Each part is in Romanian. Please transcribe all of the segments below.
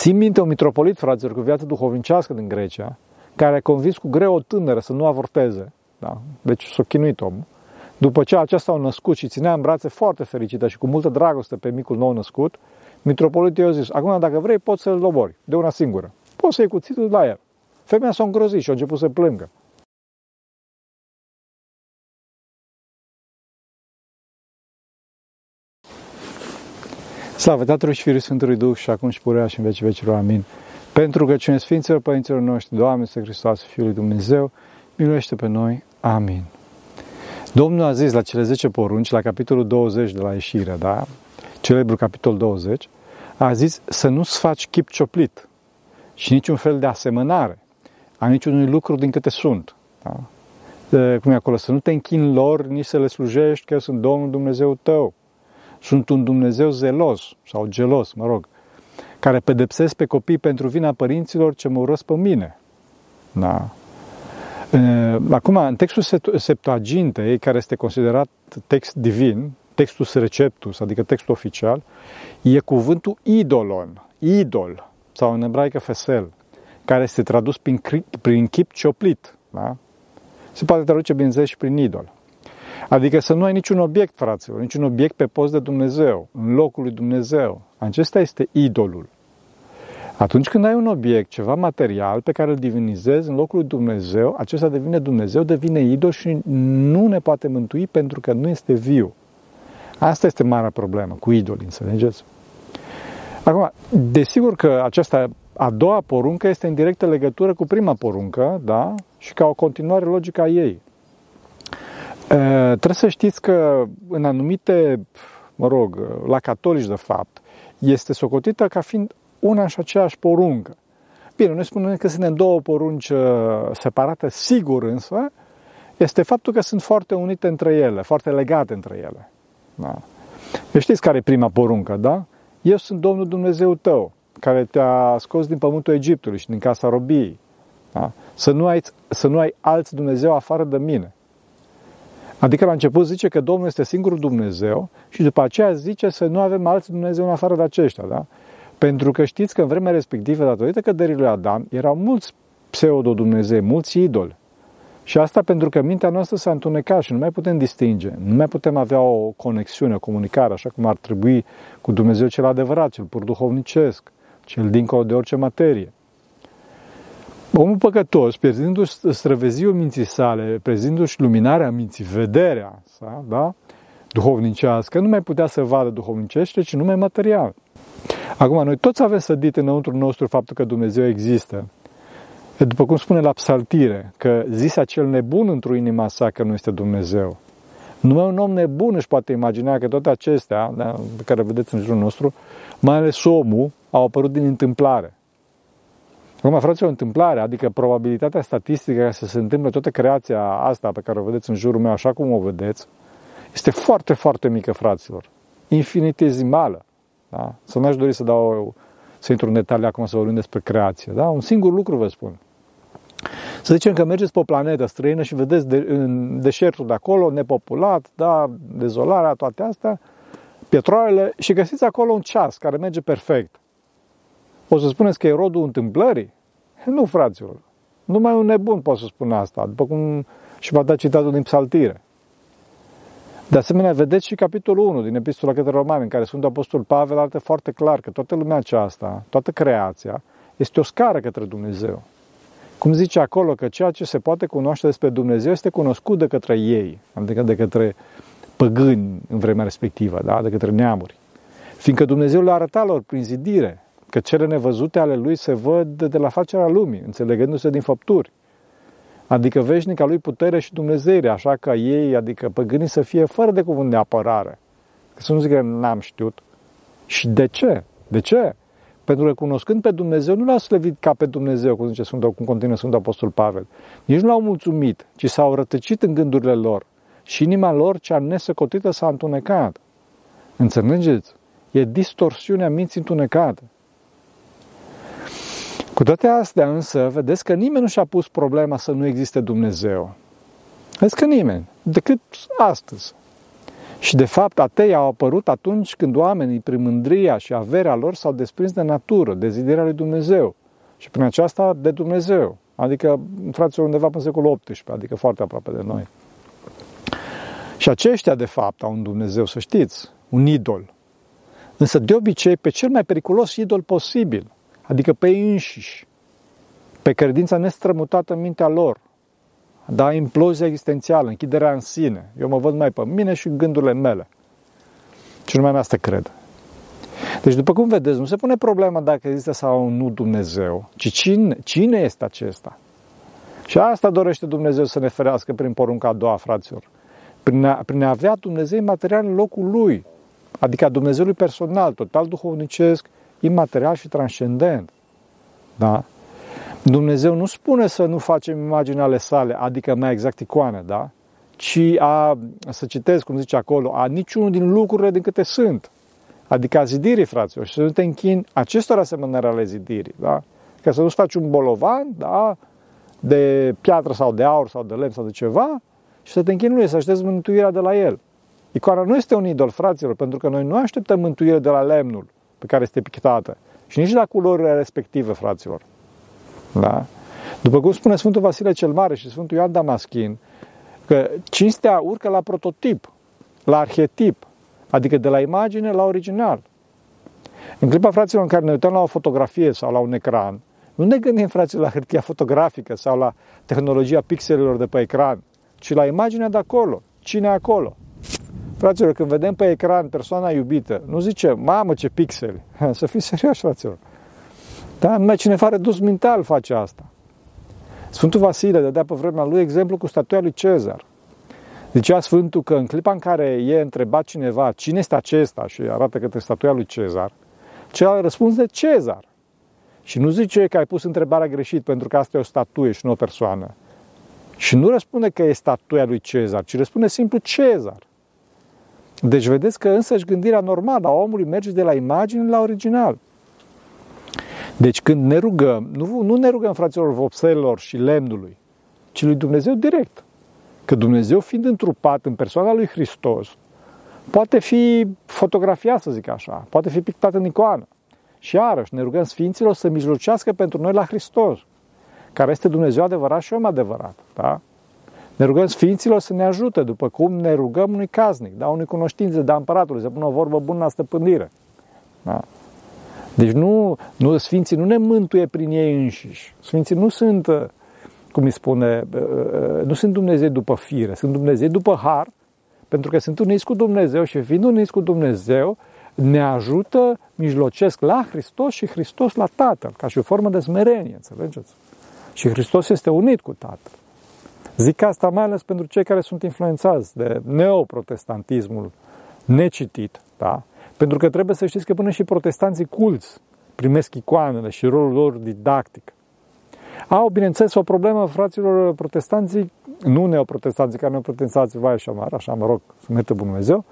Țin minte un mitropolit, fraților, cu viață duhovnicească din Grecia, care a convins cu greu o tânără să nu avorteze. Da? Deci s-a chinuit omul. După ce acesta a născut și ținea în brațe foarte fericită și cu multă dragoste pe micul nou născut, mitropolitul i-a zis, acum dacă vrei poți să-l lobori, de una singură. Poți să iei cuțitul la el. Femeia s-a îngrozit și a început să plângă. Slavă Tatălui și Fiului Sfântului Duh și acum și purea și în vecii vecilor. Amin. Pentru că cine Sfinților Părinților noștri, Doamne, Să Hristos, Fiul lui Dumnezeu, miluiește pe noi. Amin. Domnul a zis la cele 10 porunci, la capitolul 20 de la ieșire, da? Celebrul capitol 20, a zis să nu-ți faci chip cioplit și niciun fel de asemănare a niciunui lucru din câte sunt. Da? De, cum e acolo, să nu te închini lor, nici să le slujești, că eu sunt Domnul Dumnezeu tău. Sunt un Dumnezeu zelos sau gelos, mă rog, care pedepsesc pe copii pentru vina părinților ce mă urăsc pe mine. Da. Acum, în textul Septuagintei, care este considerat text divin, textul receptus, adică textul oficial, e cuvântul idolon, idol, sau în ebraică fesel, care este tradus prin, prin chip cioplit. Da? Se poate traduce, bineînțeles, și prin idol. Adică să nu ai niciun obiect, fraților, niciun obiect pe post de Dumnezeu, în locul lui Dumnezeu. Acesta este idolul. Atunci când ai un obiect, ceva material pe care îl divinizezi în locul lui Dumnezeu, acesta devine Dumnezeu, devine idol și nu ne poate mântui pentru că nu este viu. Asta este marea problemă cu idolii, înțelegeți? Acum, desigur că aceasta a doua poruncă este în directă legătură cu prima poruncă, da? Și ca o continuare logică a ei. Trebuie să știți că în anumite, mă rog, la catolici de fapt, este socotită ca fiind una și aceeași poruncă. Bine, noi spunem că sunt în două porunci separate, sigur însă, este faptul că sunt foarte unite între ele, foarte legate între ele. Da. Eu știți care e prima poruncă, da? Eu sunt Domnul Dumnezeu tău, care te-a scos din pământul Egiptului și din casa robiei. Da? Să, nu ai, să nu ai alți Dumnezeu afară de mine. Adică la început zice că Domnul este singurul Dumnezeu și după aceea zice să nu avem alți Dumnezeu în afară de aceștia. Da? Pentru că știți că în vremea respectivă, datorită căderii lui Adam, erau mulți pseudo-Dumnezei, mulți idoli. Și asta pentru că mintea noastră s-a întunecat și nu mai putem distinge, nu mai putem avea o conexiune, o comunicare, așa cum ar trebui cu Dumnezeu cel adevărat, cel pur duhovnicesc, cel dincolo de orice materie. Omul păcătos, pierzându-și străveziul minții sale, prezându-și luminarea minții, vederea sa, da? duhovnicească, nu mai putea să vadă duhovnicește, ci numai material. Acum, noi toți avem sădit înăuntru nostru faptul că Dumnezeu există. După cum spune la psaltire, că zis acel nebun într-o inima sa că nu este Dumnezeu. Numai un om nebun își poate imagina că toate acestea, da, pe care vedeți în jurul nostru, mai ales omul, au apărut din întâmplare. Acum, fraților, o întâmplare, adică probabilitatea statistică ca să se întâmple toată creația asta pe care o vedeți în jurul meu, așa cum o vedeți, este foarte, foarte mică, fraților. Infinitezimală. Da? Să nu aș dori să dau, să intru în detalii acum să vorbim despre creație. Da? Un singur lucru vă spun. Să zicem că mergeți pe o planetă străină și vedeți de, în deșertul de acolo, nepopulat, da, dezolarea, toate astea, petrolele și găsiți acolo un ceas care merge perfect. O să spuneți că e rodul întâmplării? Nu, fraților. Numai un nebun poate să spună asta, după cum și va da citatul din psaltire. De asemenea, vedeți și capitolul 1 din Epistola către Romani, în care Sfântul Apostol Pavel arată foarte clar că toată lumea aceasta, toată creația, este o scară către Dumnezeu. Cum zice acolo că ceea ce se poate cunoaște despre Dumnezeu este cunoscut de către ei, adică de către păgâni în vremea respectivă, da? de către neamuri. Fiindcă Dumnezeu le arăta lor prin zidire că cele nevăzute ale lui se văd de la facerea lumii, înțelegându-se din făpturi. Adică veșnica lui putere și Dumnezeire, așa ca ei, adică păgânii să fie fără de cuvânt de apărare. Că să nu zic că n-am știut. Și de ce? De ce? Pentru că cunoscând pe Dumnezeu, nu l-au slăvit ca pe Dumnezeu, cum zice Sfântul, cum continuă Sfântul Apostol Pavel. Nici nu l-au mulțumit, ci s-au rătăcit în gândurile lor. Și inima lor, cea nesăcotită, s-a întunecat. Înțelegeți? E distorsiunea minții întunecate. Cu toate astea însă, vedeți că nimeni nu și-a pus problema să nu existe Dumnezeu. Vedeți că nimeni, decât astăzi. Și de fapt atei au apărut atunci când oamenii, prin mândria și averea lor, s-au desprins de natură, de zidirea lui Dumnezeu. Și prin aceasta de Dumnezeu. Adică, fraților, undeva până secolul XVIII, adică foarte aproape de noi. Și aceștia, de fapt, au un Dumnezeu, să știți, un idol. Însă, de obicei, pe cel mai periculos idol posibil, adică pe ei înșiși, pe credința nestrămutată în mintea lor, da, implozia existențială, închiderea în sine. Eu mă văd mai pe mine și gândurile mele. Și numai asta cred. Deci, după cum vedeți, nu se pune problema dacă există sau nu Dumnezeu, ci cine, cine este acesta. Și asta dorește Dumnezeu să ne ferească prin porunca a doua, fraților. Prin a, prin a avea Dumnezeu material în locul Lui, adică a Dumnezeului personal, total duhovnicesc, imaterial și transcendent. Da? Dumnezeu nu spune să nu facem imagini ale sale, adică mai exact icoane, da? Ci a, să citesc cum zice acolo, a niciunul din lucrurile din câte sunt. Adică a zidirii, fraților, și să nu te închini acestor asemănări ale zidirii, da? Ca să nu-ți faci un bolovan, da? De piatră sau de aur sau de lemn sau de ceva și să te închini lui, să aștepți mântuirea de la el. Icoana nu este un idol, fraților, pentru că noi nu așteptăm mântuire de la lemnul pe care este pictată și nici de la culorile respective, fraților. Da? După cum spune Sfântul Vasile cel Mare și Sfântul Ioan Damaschin, că cinstea urcă la prototip, la arhetip, adică de la imagine la original. În clipa, fraților, în care ne uităm la o fotografie sau la un ecran, nu ne gândim, fraților, la hârtia fotografică sau la tehnologia pixelelor de pe ecran, ci la imaginea de acolo. Cine e acolo? Fraților, când vedem pe ecran persoana iubită, nu zice, mamă ce pixeli. Să fii serios, fraților. Da? Numai cineva redus mental face asta. Sfântul Vasile dădea pe vremea lui exemplu cu statuia lui Cezar. Zicea Sfântul că în clipa în care e întrebat cineva cine este acesta și arată către statuia lui Cezar, cel răspunde Cezar. Și nu zice că ai pus întrebarea greșit pentru că asta e o statuie și nu o persoană. Și nu răspunde că e statuia lui Cezar, ci răspunde simplu Cezar. Deci vedeți că însăși gândirea normală a omului merge de la imagine la original. Deci când ne rugăm, nu, nu ne rugăm fraților vopselor și lemnului, ci lui Dumnezeu direct. Că Dumnezeu fiind întrupat în persoana lui Hristos, poate fi fotografiat, să zic așa, poate fi pictat în icoană. Și iarăși ne rugăm Sfinților să mijlocească pentru noi la Hristos, care este Dumnezeu adevărat și om adevărat. Da? Ne rugăm Sfinților să ne ajute, după cum ne rugăm unui casnic, da? unui cunoștință de împăratului, să pună o vorbă bună la stăpânire. Da? Deci nu, nu, Sfinții nu ne mântuie prin ei înșiși. Sfinții nu sunt, uh, cum îi spune, uh, uh, nu sunt Dumnezei după fire, sunt Dumnezei după har, pentru că sunt uniți cu Dumnezeu și fiind uniți cu Dumnezeu, ne ajută, mijlocesc la Hristos și Hristos la Tatăl, ca și o formă de smerenie, înțelegeți? Și Hristos este unit cu Tatăl. Zic asta mai ales pentru cei care sunt influențați de neoprotestantismul necitit, da? Pentru că trebuie să știți că până și protestanții culți primesc icoanele și rolul lor didactic. Au, bineînțeles, o problemă, fraților protestanții, nu neoprotestanții, care neoprotestanții, vai așa mare, așa mă rog, să merte Bunul Dumnezeu,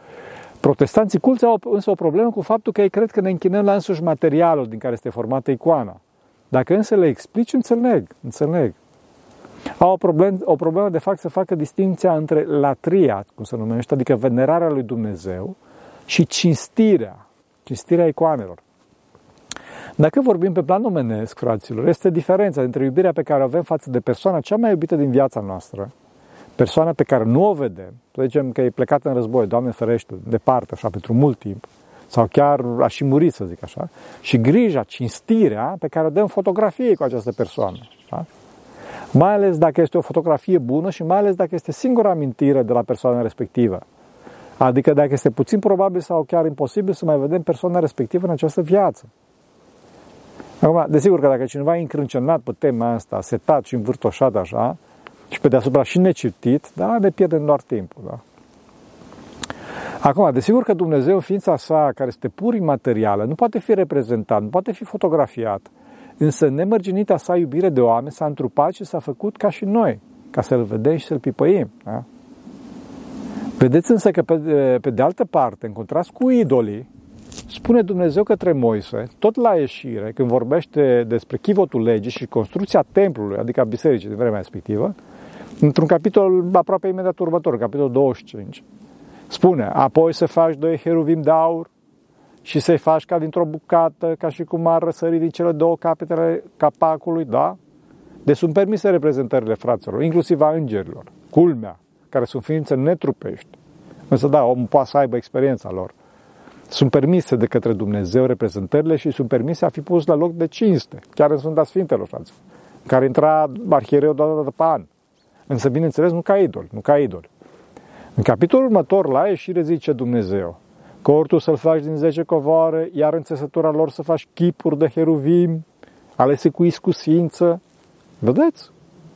protestanții culți au însă o problemă cu faptul că ei cred că ne închinăm la însuși materialul din care este formată icoana. Dacă însă le explici, înțeleg, înțeleg. Au o problemă, o problemă de fapt să facă distinția între latria, cum se numește, adică venerarea lui Dumnezeu, și cinstirea, cinstirea icoanelor. Dacă vorbim pe plan omenesc, fraților, este diferența între iubirea pe care o avem față de persoana cea mai iubită din viața noastră, persoana pe care nu o vedem, să zicem că e plecat în război, Doamne ferește, departe, așa, pentru mult timp, sau chiar a și murit, să zic așa, și grija, cinstirea pe care o dăm fotografie cu această persoană. Da? Mai ales dacă este o fotografie bună și mai ales dacă este singura amintire de la persoana respectivă. Adică dacă este puțin probabil sau chiar imposibil să mai vedem persoana respectivă în această viață. Acum, desigur că dacă cineva e încrâncenat pe tema asta, setat și învârtoșat așa, și pe deasupra și necitit, da, ne pierdem doar timpul. Da? Acum, desigur că Dumnezeu, în ființa sa, care este pur imaterială, nu poate fi reprezentat, nu poate fi fotografiat, însă nemărginita sa iubire de oameni s-a întrupat și s-a făcut ca și noi, ca să-L vedem și să-L pipăim. Da? Vedeți însă că pe, pe de altă parte, în contrast cu idolii, spune Dumnezeu către Moise, tot la ieșire, când vorbește despre chivotul legii și construcția templului, adică a bisericii din vremea respectivă, într-un capitol aproape imediat următor, capitolul 25, Spune, apoi să faci doi heruvim de aur și să-i faci ca dintr-o bucată, ca și cum ar răsări din cele două capetele capacului, da? Deci sunt permise reprezentările fraților, inclusiv a îngerilor, culmea, care sunt ființe netrupești. Însă da, omul poate să aibă experiența lor. Sunt permise de către Dumnezeu reprezentările și sunt permise a fi pus la loc de cinste, chiar în Sfânta Sfintelor, fraților, care intra arhiereu doar dată pe an. Însă, bineînțeles, nu ca idol, nu ca idol. În capitolul următor, la ieșire, zice Dumnezeu, cortul să-l faci din 10 covoare, iar în țesătura lor să faci chipuri de heruvim, alese cu iscusință. Vedeți?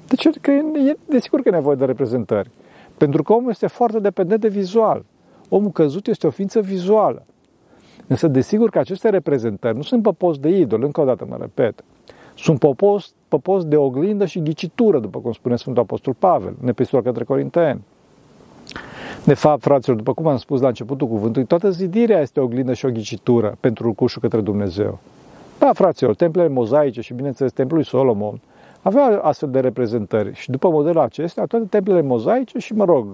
Deci, că e, desigur că e nevoie de reprezentări. Pentru că omul este foarte dependent de vizual. Omul căzut este o ființă vizuală. Însă, desigur că aceste reprezentări nu sunt pe post de idol, încă o dată mă repet. Sunt pe post, pe post de oglindă și ghicitură, după cum spune Sfântul Apostol Pavel, în epistola către Corinteni. De fapt, fraților, după cum am spus la începutul cuvântului, toată zidirea este o oglindă și o ghicitură pentru rucușul către Dumnezeu. Da, fraților, templele mozaice și, bineînțeles, templul lui Solomon avea astfel de reprezentări și după modelul acesta, toate templele mozaice și, mă rog,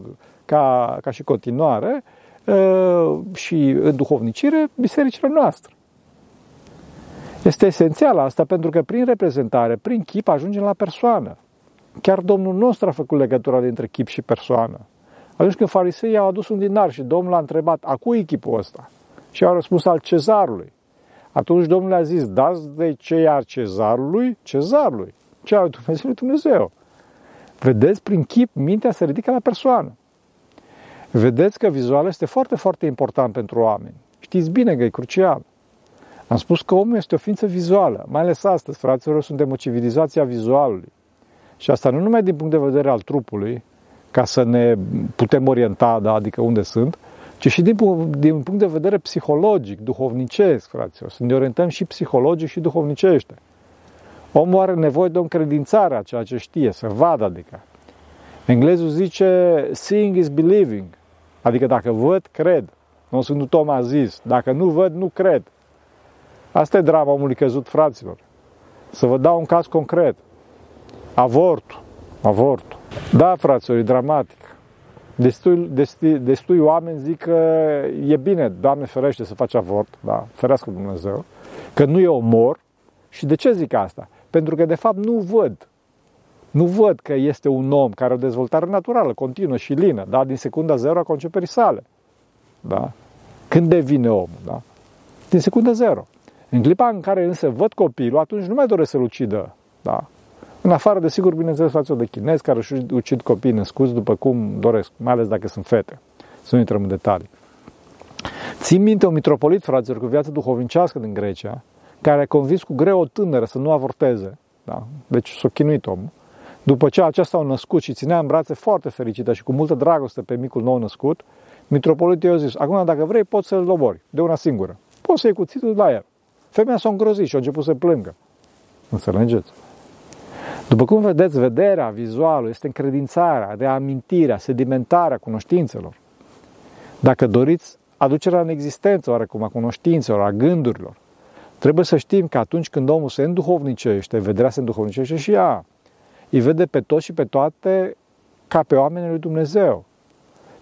ca, ca și continuare ă, și în duhovnicire, bisericile noastre. Este esențial asta pentru că prin reprezentare, prin chip, ajungem la persoană. Chiar Domnul nostru a făcut legătura dintre chip și persoană. Atunci când fariseii au adus un dinar și Domnul a întrebat, a cui chipul ăsta? Și au răspuns al cezarului. Atunci Domnul a zis, dați de ce iar cezarului? Cezarului. Ce al Dumnezeu? Dumnezeu. Vedeți, prin chip, mintea se ridică la persoană. Vedeți că vizual este foarte, foarte important pentru oameni. Știți bine că e crucial. Am spus că omul este o ființă vizuală, mai ales astăzi, fraților, suntem o civilizație a vizualului. Și asta nu numai din punct de vedere al trupului, ca să ne putem orienta, da, adică unde sunt, ci și din, din punct de vedere psihologic, duhovnicesc, fraților, să ne orientăm și psihologic și duhovnicește. Omul are nevoie de o încredințare a ceea ce știe, să vadă, adică. Englezul zice, seeing is believing, adică dacă văd, cred. Nu Sfântul Tom a zis, dacă nu văd, nu cred. Asta e drama omului căzut, fraților. Să vă dau un caz concret. Avortul. Avortul. Da, fraților, e dramatic. Destui, destui, destui oameni zic că e bine, Doamne ferește să faci avort, da, ferească Dumnezeu, că nu e omor. Și de ce zic asta? Pentru că, de fapt, nu văd. Nu văd că este un om care are o dezvoltare naturală, continuă și lină, da? din secunda zero a conceperii sale. Da? Când devine om? Da? Din secunda zero. În clipa în care însă văd copilul, atunci nu mai doresc să-l ucidă. Da? În afară, de sigur, bineînțeles, față de chinezi care își ucid copii născuți după cum doresc, mai ales dacă sunt fete. Să nu intrăm în detalii. Țin minte un mitropolit, fraților, cu viață duhovnicească din Grecia, care a convins cu greu o tânără să nu avorteze. Da? Deci s-a chinuit omul. După ce acesta au născut și ținea în brațe foarte fericită și cu multă dragoste pe micul nou născut, mitropolitul i-a zis, acum dacă vrei poți să-l dobori, de una singură. Poți să iei cuțitul la el. Femeia s-a îngrozit și a început să plângă. Înțelegeți? După cum vedeți, vederea, vizualul, este încredințarea, reamintirea, sedimentarea cunoștințelor. Dacă doriți aducerea în existență oarecum a cunoștințelor, a gândurilor, trebuie să știm că atunci când omul se înduhovnicește, vederea se înduhovnicește și ea. Îi vede pe toți și pe toate ca pe oamenii lui Dumnezeu.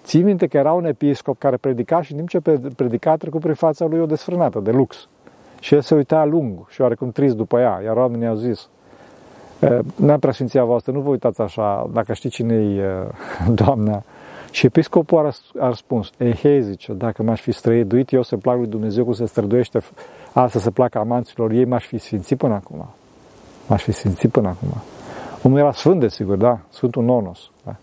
Ții minte că era un episcop care predica și în timp ce predica a trecut prin fața lui o desfrânată de lux. Și el se uita lung și oarecum trist după ea, iar oamenii au zis, N-am preasfinția voastră, nu vă uitați așa, dacă știți cine e doamna. Și episcopul a răspuns, ei, hei, zice, dacă m-aș fi străduit eu să plac lui Dumnezeu cum se străduiește asta să placă amanților ei, m-aș fi sfințit până acum. M-aș fi sfințit până acum. Omul era sfânt, desigur, da? Sfântul Nonos. Da?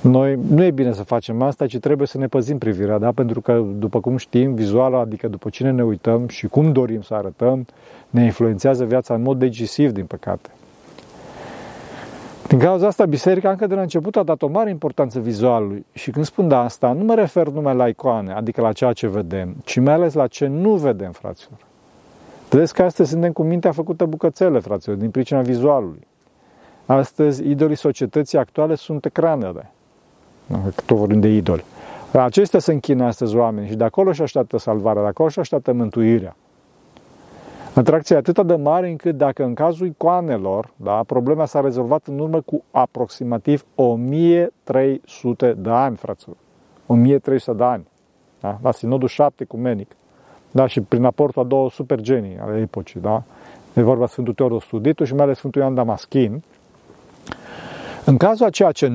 Noi nu e bine să facem asta, ci trebuie să ne păzim privirea, da? Pentru că, după cum știm, vizualul, adică după cine ne uităm și cum dorim să arătăm, ne influențează viața în mod decisiv, din păcate. Din cauza asta, biserica încă de la început a dat o mare importanță vizualului. Și când spun de asta, nu mă refer numai la icoane, adică la ceea ce vedem, ci mai ales la ce nu vedem, fraților. Vedeți că astăzi suntem cu mintea făcută bucățele, fraților, din pricina vizualului. Astăzi, idolii societății actuale sunt ecranele. Tot vorbim de idoli. Acestea se închină astăzi oameni și de acolo și așteaptă salvarea, de acolo și așteaptă mântuirea. Atracția e atât de mare încât dacă în cazul icoanelor, da, problema s-a rezolvat în urmă cu aproximativ 1300 de ani, fraților. 1300 de ani, da? la Sinodul 7 Menic, da? și prin aportul a două super genii ale epocii, da? E vorba Sfântul Teodor Studitu și mai ales Sfântul Ioan Damaschin. În cazul a ceea ce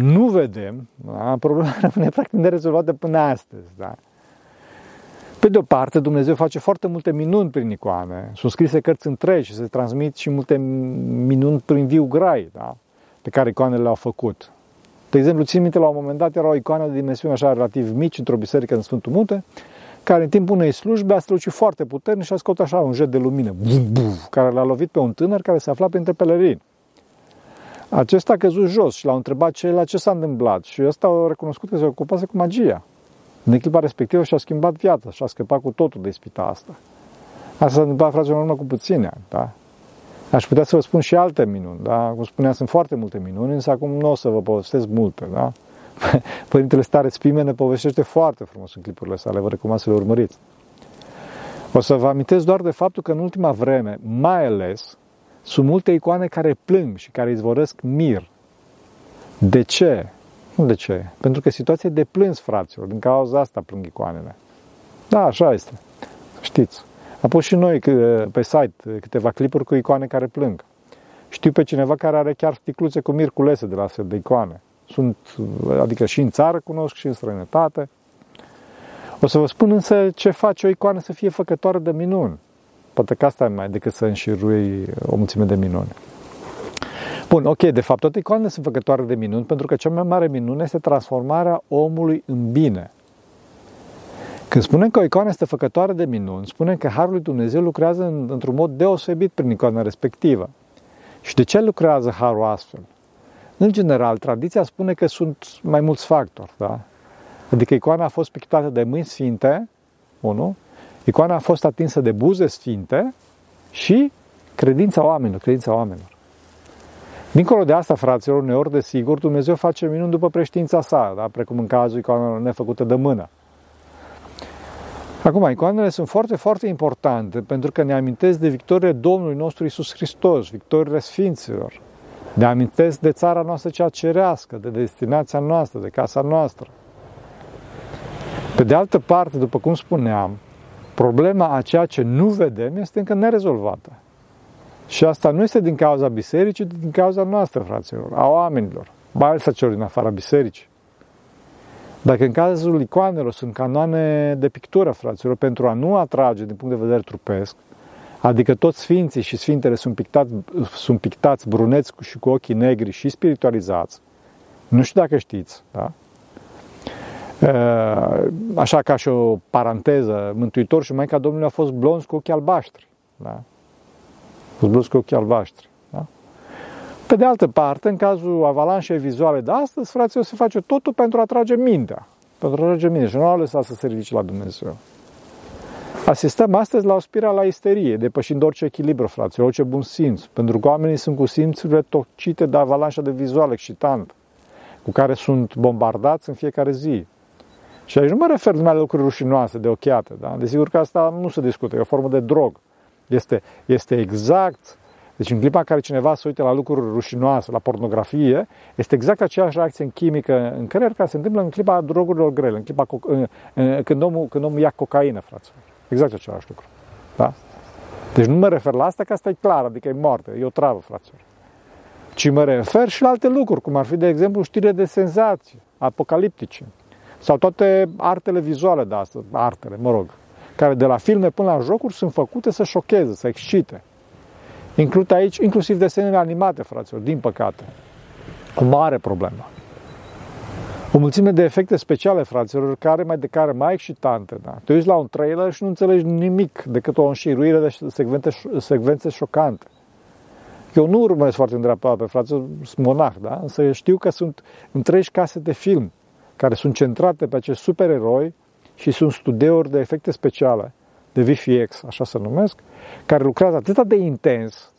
nu vedem, da? problema rămâne practic nerezolvată până astăzi. Da? Pe de o parte, Dumnezeu face foarte multe minuni prin icoane. Sunt scrise cărți întregi și se transmit și multe minuni prin viu grai, da? pe care icoanele le-au făcut. De exemplu, țin minte, la un moment dat era o icoană de dimensiuni așa relativ mici într-o biserică în Sfântul Munte, care în timpul unei slujbe a strălucit foarte puternic și a scos așa un jet de lumină, buf, buf, care l-a lovit pe un tânăr care se afla printre pelerini. Acesta a căzut jos și l-a întrebat ce, la ce s-a întâmplat și ăsta a recunoscut că se ocupase cu magia. În clipa respectivă și-a schimbat viața și a scăpat cu totul de ispita asta. Asta s-a întâmplat, fraților, în urmă cu puține ani, da? Aș putea să vă spun și alte minuni, da? Cum spuneam, sunt foarte multe minuni, însă acum nu o să vă povestesc multe, da? Părintele Stare Spime ne povestește foarte frumos în clipurile sale, vă recomand să le urmăriți. O să vă amintesc doar de faptul că în ultima vreme, mai ales, sunt multe icoane care plâng și care izvorăsc mir. De ce? Nu de ce? Pentru că situația e de plâns, fraților. Din cauza asta plâng icoanele. Da, așa este. Știți. Am pus și noi pe site câteva clipuri cu icoane care plâng. Știu pe cineva care are chiar sticluțe cu mir culese de la astfel de icoane. Sunt, adică și în țară cunosc și în străinătate. O să vă spun însă ce face o icoană să fie făcătoare de minuni. Poate că asta e mai decât să înșirui o mulțime de minuni. Bun, ok, de fapt toate icoanele sunt făcătoare de minuni pentru că cea mai mare minune este transformarea omului în bine. Când spunem că o icoană este făcătoare de minuni, spunem că Harul lui Dumnezeu lucrează în, într-un mod deosebit prin icoana respectivă. Și de ce lucrează Harul astfel? În general, tradiția spune că sunt mai mulți factori, da? Adică icoana a fost pictată de mâini sfinte, unu, icoana a fost atinsă de buze sfinte și credința oamenilor, credința oamenilor. Dincolo de asta, fraților, uneori, desigur, Dumnezeu face minuni după preștiința sa, da? precum în cazul icoanelor nefăcute de mână. Acum, icoanele sunt foarte, foarte importante pentru că ne amintesc de victoriile Domnului nostru Isus Hristos, victoriile Sfinților. Ne amintesc de țara noastră cea cerească, de destinația noastră, de casa noastră. Pe de altă parte, după cum spuneam, problema a ceea ce nu vedem este încă nerezolvată. Și asta nu este din cauza bisericii, ci din cauza noastră, fraților, a oamenilor, mai ales a celor din afara bisericii. Dacă în cazul icoanelor sunt canoane de pictură, fraților, pentru a nu atrage din punct de vedere trupesc, adică toți sfinții și sfintele sunt, pictați, sunt pictați bruneți și cu ochii negri și spiritualizați, nu știu dacă știți, da? Așa ca și o paranteză, Mântuitor și Maica Domnului a fost blonzi cu ochii albaștri. Da? Cu ochii albaștri. Da? Pe de altă parte, în cazul avalanșei vizuale de astăzi, frații, o să face totul pentru a atrage mintea. Pentru a atrage mintea și nu au lăsat să se ridice la Dumnezeu. Asistăm astăzi la o spirală a isterie, depășind orice echilibru, fraților, orice bun simț, pentru că oamenii sunt cu simțurile tocite de avalanșa de vizual excitant, cu care sunt bombardați în fiecare zi. Și aici nu mă refer numai la lucruri rușinoase, de ochiate, da? Desigur că asta nu se discută, e o formă de drog. Este, este exact, deci în clipa în care cineva se uită la lucruri rușinoase, la pornografie, este exact aceeași reacție în chimică în creier care se întâmplă în clipa drogurilor grele, în clipa când omul, când omul ia cocaină, frate. Exact același lucru. Da? Deci nu mă refer la asta, că asta e clar, adică e moarte, e o travă, fraților. Ci mă refer și la alte lucruri, cum ar fi, de exemplu, știre de senzații, apocaliptice, sau toate artele vizuale de astăzi, artele, mă rog, care de la filme până la jocuri sunt făcute să șocheze, să excite. Includ aici inclusiv desenele animate, fraților, din păcate. O mare problemă. O mulțime de efecte speciale, fraților, care mai de care mai excitante. Da? Te uiți la un trailer și nu înțelegi nimic decât o înșiruire de secvențe, secvențe șocante. Eu nu urmăresc foarte îndreaptat pe fraților, sunt monah, da? însă știu că sunt întregi case de film care sunt centrate pe acești supereroi și sunt studiouri de efecte speciale, de VFX, așa se numesc, care lucrează atât de intens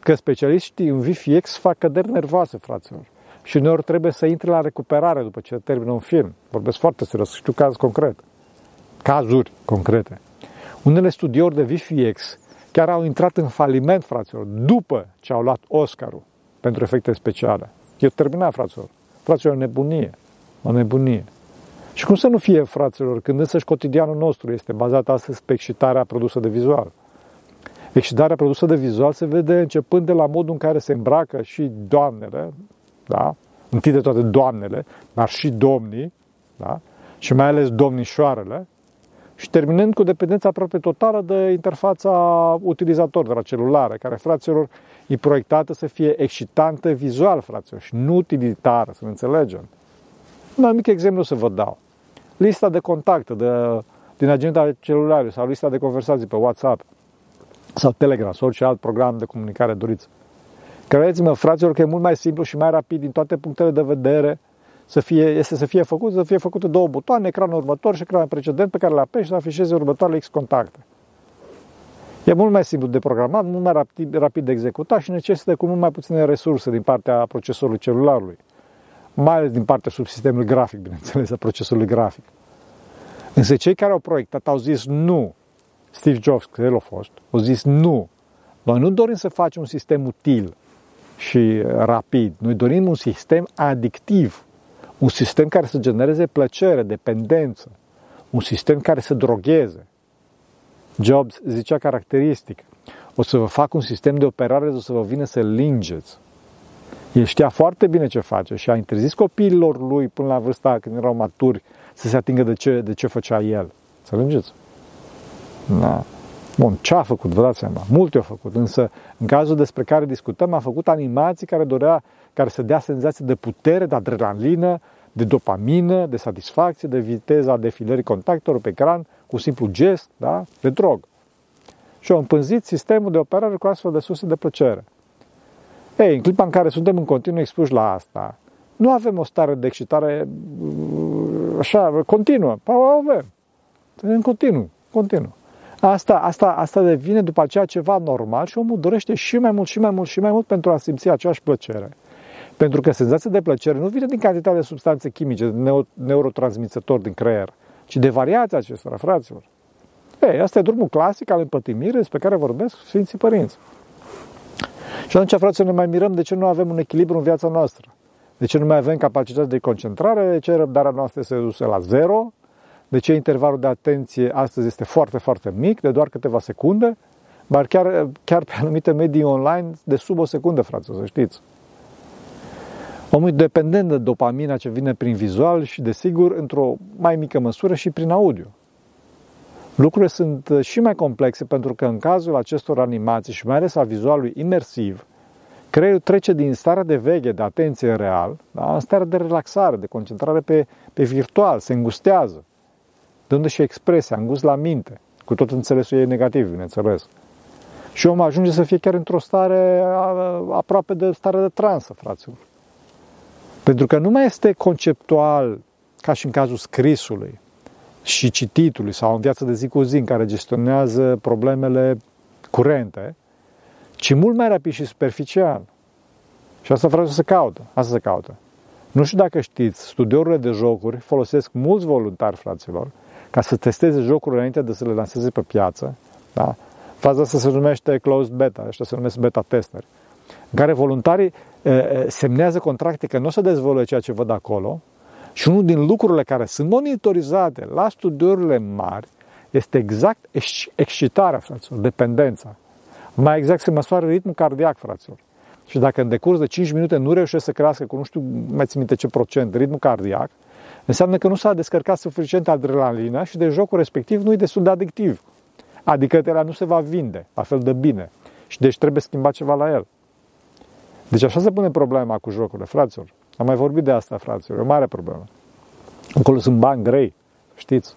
că specialiștii în VFX fac căderi nervoase, fraților. Și uneori trebuie să intre la recuperare după ce termină un film. Vorbesc foarte serios, știu caz concret. Cazuri concrete. Unele studiouri de VFX chiar au intrat în faliment, fraților, după ce au luat Oscarul pentru efecte speciale. Eu terminat, fraților. Fraților, o nebunie. O nebunie. Și cum să nu fie, fraților, când însăși cotidianul nostru este bazat astăzi pe excitarea produsă de vizual. Excitarea produsă de vizual se vede începând de la modul în care se îmbracă și doamnele, da? întâi de toate doamnele, dar și domnii, da? și mai ales domnișoarele, și terminând cu dependența aproape totală de interfața utilizator de la celulare, care, fraților, e proiectată să fie excitantă vizual, fraților, și nu utilitară, să ne înțelegem. Un mic exemplu să vă dau. Lista de contacte de, din agenda celulară sau lista de conversații pe WhatsApp sau Telegram sau orice alt program de comunicare doriți. Credeți-mă, fraților, că e mult mai simplu și mai rapid din toate punctele de vedere să fie, este să fie făcut, să fie făcute două butoane, ecranul următor și ecranul precedent pe care le apeși și să afișeze următoarele X contacte. E mult mai simplu de programat, mult mai rapid, rapid de executat și necesită cu mult mai puține resurse din partea procesorului celularului, mai ales din partea subsistemului grafic, bineînțeles, a procesorului grafic. Însă cei care au proiectat au zis nu. Steve Jobs, că el a fost, au zis nu. Noi nu dorim să facem un sistem util și rapid. Noi dorim un sistem adictiv un sistem care să genereze plăcere, dependență. Un sistem care să drogheze. Jobs zicea caracteristic. O să vă fac un sistem de operare, o să vă vină să lingeți. El știa foarte bine ce face și a interzis copiilor lui până la vârsta când erau maturi să se atingă de ce, de ce făcea el. Înțelegeți? Da. Bun, ce a făcut, vă dați seama? Multe au făcut, însă în cazul despre care discutăm a făcut animații care dorea care să dea senzații de putere, de adrenalină, de dopamină, de satisfacție, de viteza defilării contactelor pe ecran cu simplu gest, da? de drog. Și au împânzit sistemul de operare cu astfel de surse de plăcere. Ei, în clipa în care suntem în continuu expuși la asta, nu avem o stare de excitare așa, continuă. O avem. În continuu, continuu. Asta, asta, asta devine după aceea ceva normal și omul dorește și mai mult, și mai mult, și mai mult pentru a simți aceeași plăcere. Pentru că senzația de plăcere nu vine din cantitatea de substanțe chimice, de neurotransmițători din creier, ci de variația acestora, fraților. Ei, asta e drumul clasic al împătimirii despre care vorbesc Sfinții Părinți. Și atunci, fraților, ne mai mirăm de ce nu avem un echilibru în viața noastră. De ce nu mai avem capacitate de concentrare, de ce răbdarea noastră este redusă la zero, de ce intervalul de atenție astăzi este foarte, foarte mic, de doar câteva secunde, dar chiar, chiar pe anumite medii online de sub o secundă, fraților, să știți. Omul e dependent de dopamina ce vine prin vizual și, desigur, într-o mai mică măsură și prin audio. Lucrurile sunt uh, și mai complexe pentru că în cazul acestor animații și mai ales a vizualului imersiv, creierul trece din starea de veche, de atenție real, da, în starea de relaxare, de concentrare pe, pe virtual, se îngustează, dându și expresia, îngust la minte, cu tot înțelesul ei negativ, bineînțeles. Și omul ajunge să fie chiar într-o stare aproape de stare de transă, fraților. Pentru că nu mai este conceptual ca și în cazul scrisului și cititului sau în viața de zi cu zi în care gestionează problemele curente, ci mult mai rapid și superficial. Și asta vreau să se caută. Asta se caută. Nu știu dacă știți, studiourile de jocuri folosesc mulți voluntari, fraților, ca să testeze jocurile înainte de să le lanseze pe piață. Da? Faza asta se numește closed beta, ăștia se numesc beta testeri în care voluntarii semnează contracte că nu o să dezvolte ceea ce văd acolo și unul din lucrurile care sunt monitorizate la studiurile mari este exact excitarea, fraților, dependența. Mai exact se măsoară ritmul cardiac, fraților. Și dacă în decurs de 5 minute nu reușește să crească cu nu știu mai țin minte ce procent ritmul cardiac, înseamnă că nu s-a descărcat suficient adrenalina și de jocul respectiv nu e destul de adictiv. Adică el nu se va vinde la fel de bine. Și deci trebuie schimbat ceva la el. Deci așa se pune problema cu jocurile, fraților. Am mai vorbit de asta, fraților, e o mare problemă. Acolo sunt bani grei, știți?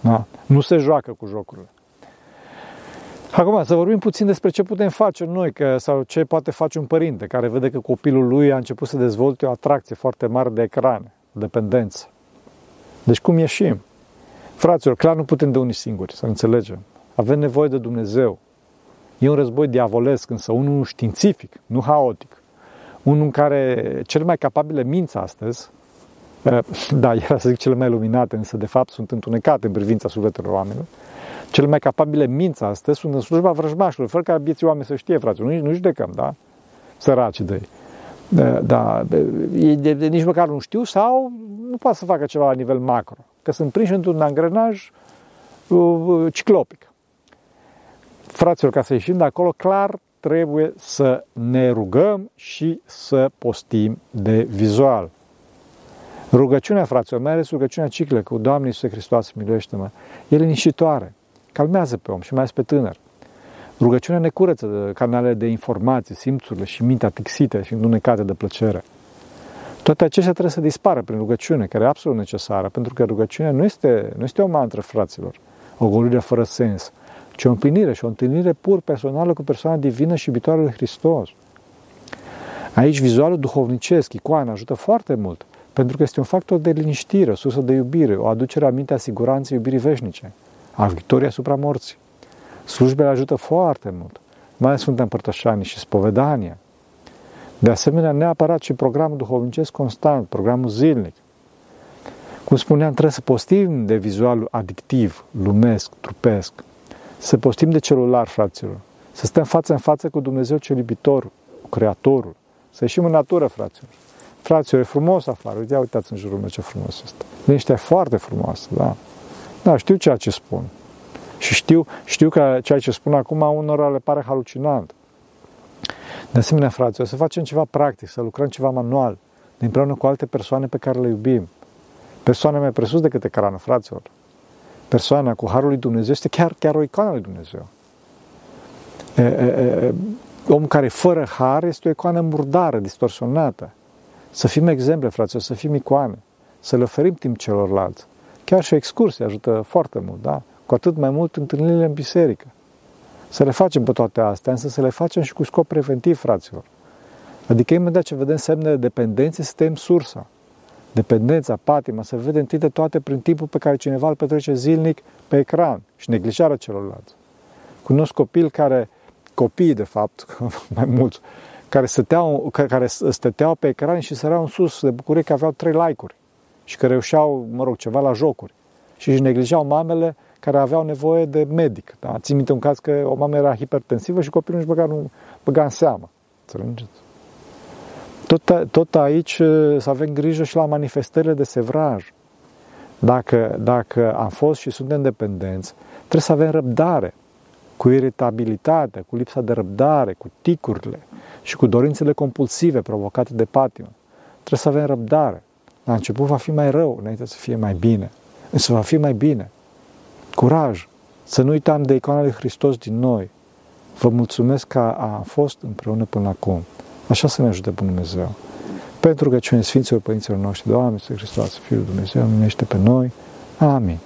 Da? Nu se joacă cu jocurile. Acum, să vorbim puțin despre ce putem face noi că, sau ce poate face un părinte care vede că copilul lui a început să dezvolte o atracție foarte mare de ecrane, dependență. Deci cum ieșim? Fraților, clar nu putem de unii singuri, să înțelegem. Avem nevoie de Dumnezeu. E un război diavolesc, însă unul științific, nu haotic unul în care cele mai capabile minți astăzi, eh, da, era să zic cele mai luminate, însă de fapt sunt întunecate în privința sufletelor oamenilor, cele mai capabile minți astăzi sunt în slujba vrăjmașilor, fără ca vieții oameni să știe, frate, nu, nu judecăm, da? Săraci de ei. Da, da ei de, de, nici măcar nu știu sau nu poate să facă ceva la nivel macro, că sunt prinși într-un angrenaj uh, uh, ciclopic. Fraților, ca să ieșim de acolo, clar trebuie să ne rugăm și să postim de vizual. Rugăciunea, fraților, mai ales rugăciunea ciclică, Doamne Iisuse Hristos, miluiește-mă, e liniștitoare, calmează pe om și mai ales pe tânăr. Rugăciunea ne curăță de canalele de informații, simțurile și mintea tixite și îndunecate de plăcere. Toate acestea trebuie să dispară prin rugăciune, care e absolut necesară, pentru că rugăciunea nu este, nu este o mantră, fraților, o golire fără sens, ci o împlinire și o întâlnire pur personală cu persoana divină și iubitoare de Hristos. Aici vizualul duhovnicesc, icoana, ajută foarte mult, pentru că este un factor de liniștire, o sursă de iubire, o aducere a mintea siguranței iubirii veșnice, a victoriei asupra morții. Slujbele ajută foarte mult, mai ales Sfânta Împărtășanie și spovedania. De asemenea, neapărat și programul duhovnicesc constant, programul zilnic. Cum spuneam, trebuie să postim de vizualul adictiv, lumesc, trupesc, să postim de celular, fraților, să stăm față în față cu Dumnezeu cel iubitor, cu Creatorul, să ieșim în natură, fraților. Fraților, e frumos afară, uite, uitați în jurul meu ce frumos este. Liniștea e foarte frumoasă, da. Da, știu ceea ce spun. Și știu, știu că ceea ce spun acum unora le pare halucinant. De asemenea, frate, o să facem ceva practic, să lucrăm ceva manual, împreună cu alte persoane pe care le iubim. Persoane mai presus decât ecranul, fraților. Persoana cu Harul lui Dumnezeu este chiar, chiar o icoană lui Dumnezeu. E, e, e, omul care fără har este o icoană murdară, distorsionată. Să fim exemple, fraților, să fim icoane, să le oferim timp celorlalți. Chiar și o excursie ajută foarte mult, da? Cu atât mai mult întâlnirile în biserică. Să le facem pe toate astea, însă să le facem și cu scop preventiv, fraților. Adică imediat ce vedem semne de dependențe, să tem sursa. Dependența, patima, să vedem întâi de toate prin timpul pe care cineva îl petrece zilnic pe ecran și neglijarea celorlalți. Cunosc copil care, copii de fapt, mai mulți, care stăteau, care stăteau pe ecran și săreau în sus de bucurie că aveau trei like-uri și că reușeau, mă rog, ceva la jocuri. Și își neglijau mamele care aveau nevoie de medic. Da? Țin minte un caz că o mamă era hipertensivă și copilul nici băga nu băga în seamă. Înțelegeți? Tot, tot aici să avem grijă și la manifestările de sevraj. Dacă, dacă am fost și suntem dependenți, trebuie să avem răbdare cu iritabilitatea, cu lipsa de răbdare, cu ticurile și cu dorințele compulsive provocate de patimă. Trebuie să avem răbdare. La început va fi mai rău, înainte să fie mai bine. Însă va fi mai bine. Curaj! Să nu uităm de icoana lui Hristos din noi. Vă mulțumesc că am fost împreună până acum. Așa să ne ajute Bunul Dumnezeu. Pentru că cine Sfinților Părinților noștri, Doamne, Hristos, Fiul Dumnezeu, numește pe noi. Amin.